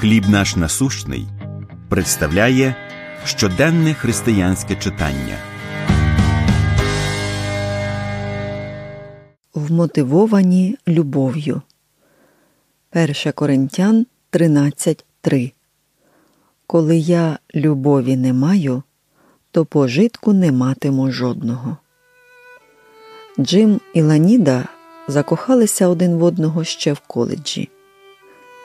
Хліб наш насущний представляє щоденне християнське читання. Вмотивовані любов'ю. 1 Коринтян 13.3 Коли я любові не маю, то пожитку не матиму жодного. Джим і Ланіда закохалися один в одного ще в коледжі.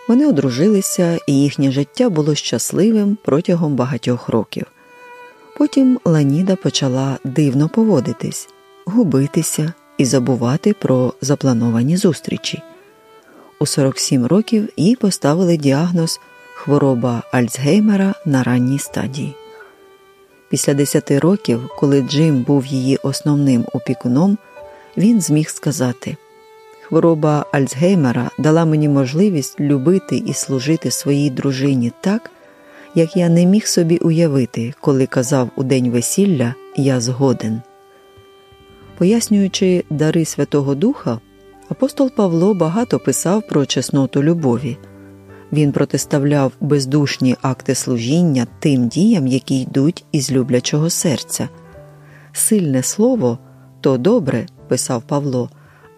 Вони одружилися, і їхнє життя було щасливим протягом багатьох років. Потім Ланіда почала дивно поводитись, губитися і забувати про заплановані зустрічі. У 47 років їй поставили діагноз хвороба Альцгеймера на ранній стадії. Після 10 років, коли Джим був її основним опікуном, він зміг сказати Хвороба Альцгеймера дала мені можливість любити і служити своїй дружині так, як я не міг собі уявити, коли казав у день весілля Я згоден. Пояснюючи дари Святого Духа, апостол Павло багато писав про чесноту любові. Він протиставляв бездушні акти служіння тим діям, які йдуть із люблячого серця. Сильне слово то добре, писав Павло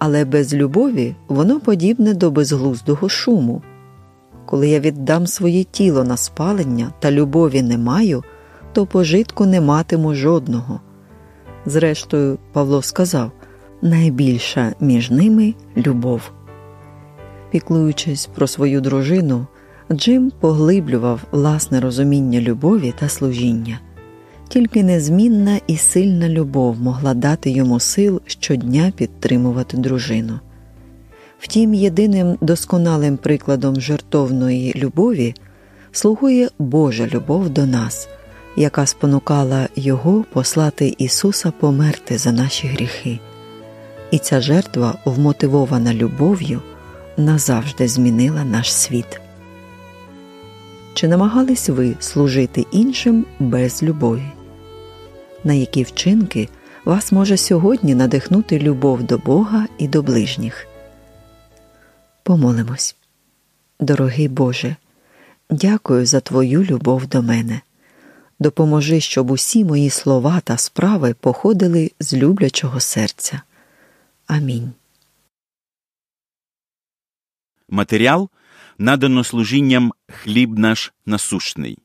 але без любові воно подібне до безглуздого шуму. Коли я віддам своє тіло на спалення та любові не маю, то пожитку не матиму жодного. Зрештою, Павло сказав найбільша між ними любов. Піклуючись про свою дружину, Джим поглиблював власне розуміння любові та служіння. Тільки незмінна і сильна любов могла дати йому сил щодня підтримувати дружину. Втім, єдиним досконалим прикладом жертовної любові слугує Божа любов до нас, яка спонукала Його послати Ісуса померти за наші гріхи. І ця жертва, вмотивована любов'ю, назавжди змінила наш світ. Чи намагались ви служити іншим без любові? На які вчинки вас може сьогодні надихнути любов до Бога і до ближніх? Помолимось. Дорогий Боже, дякую за Твою любов до мене. Допоможи, щоб усі мої слова та справи походили з люблячого серця. Амінь. Матеріал надано служінням хліб наш насущний.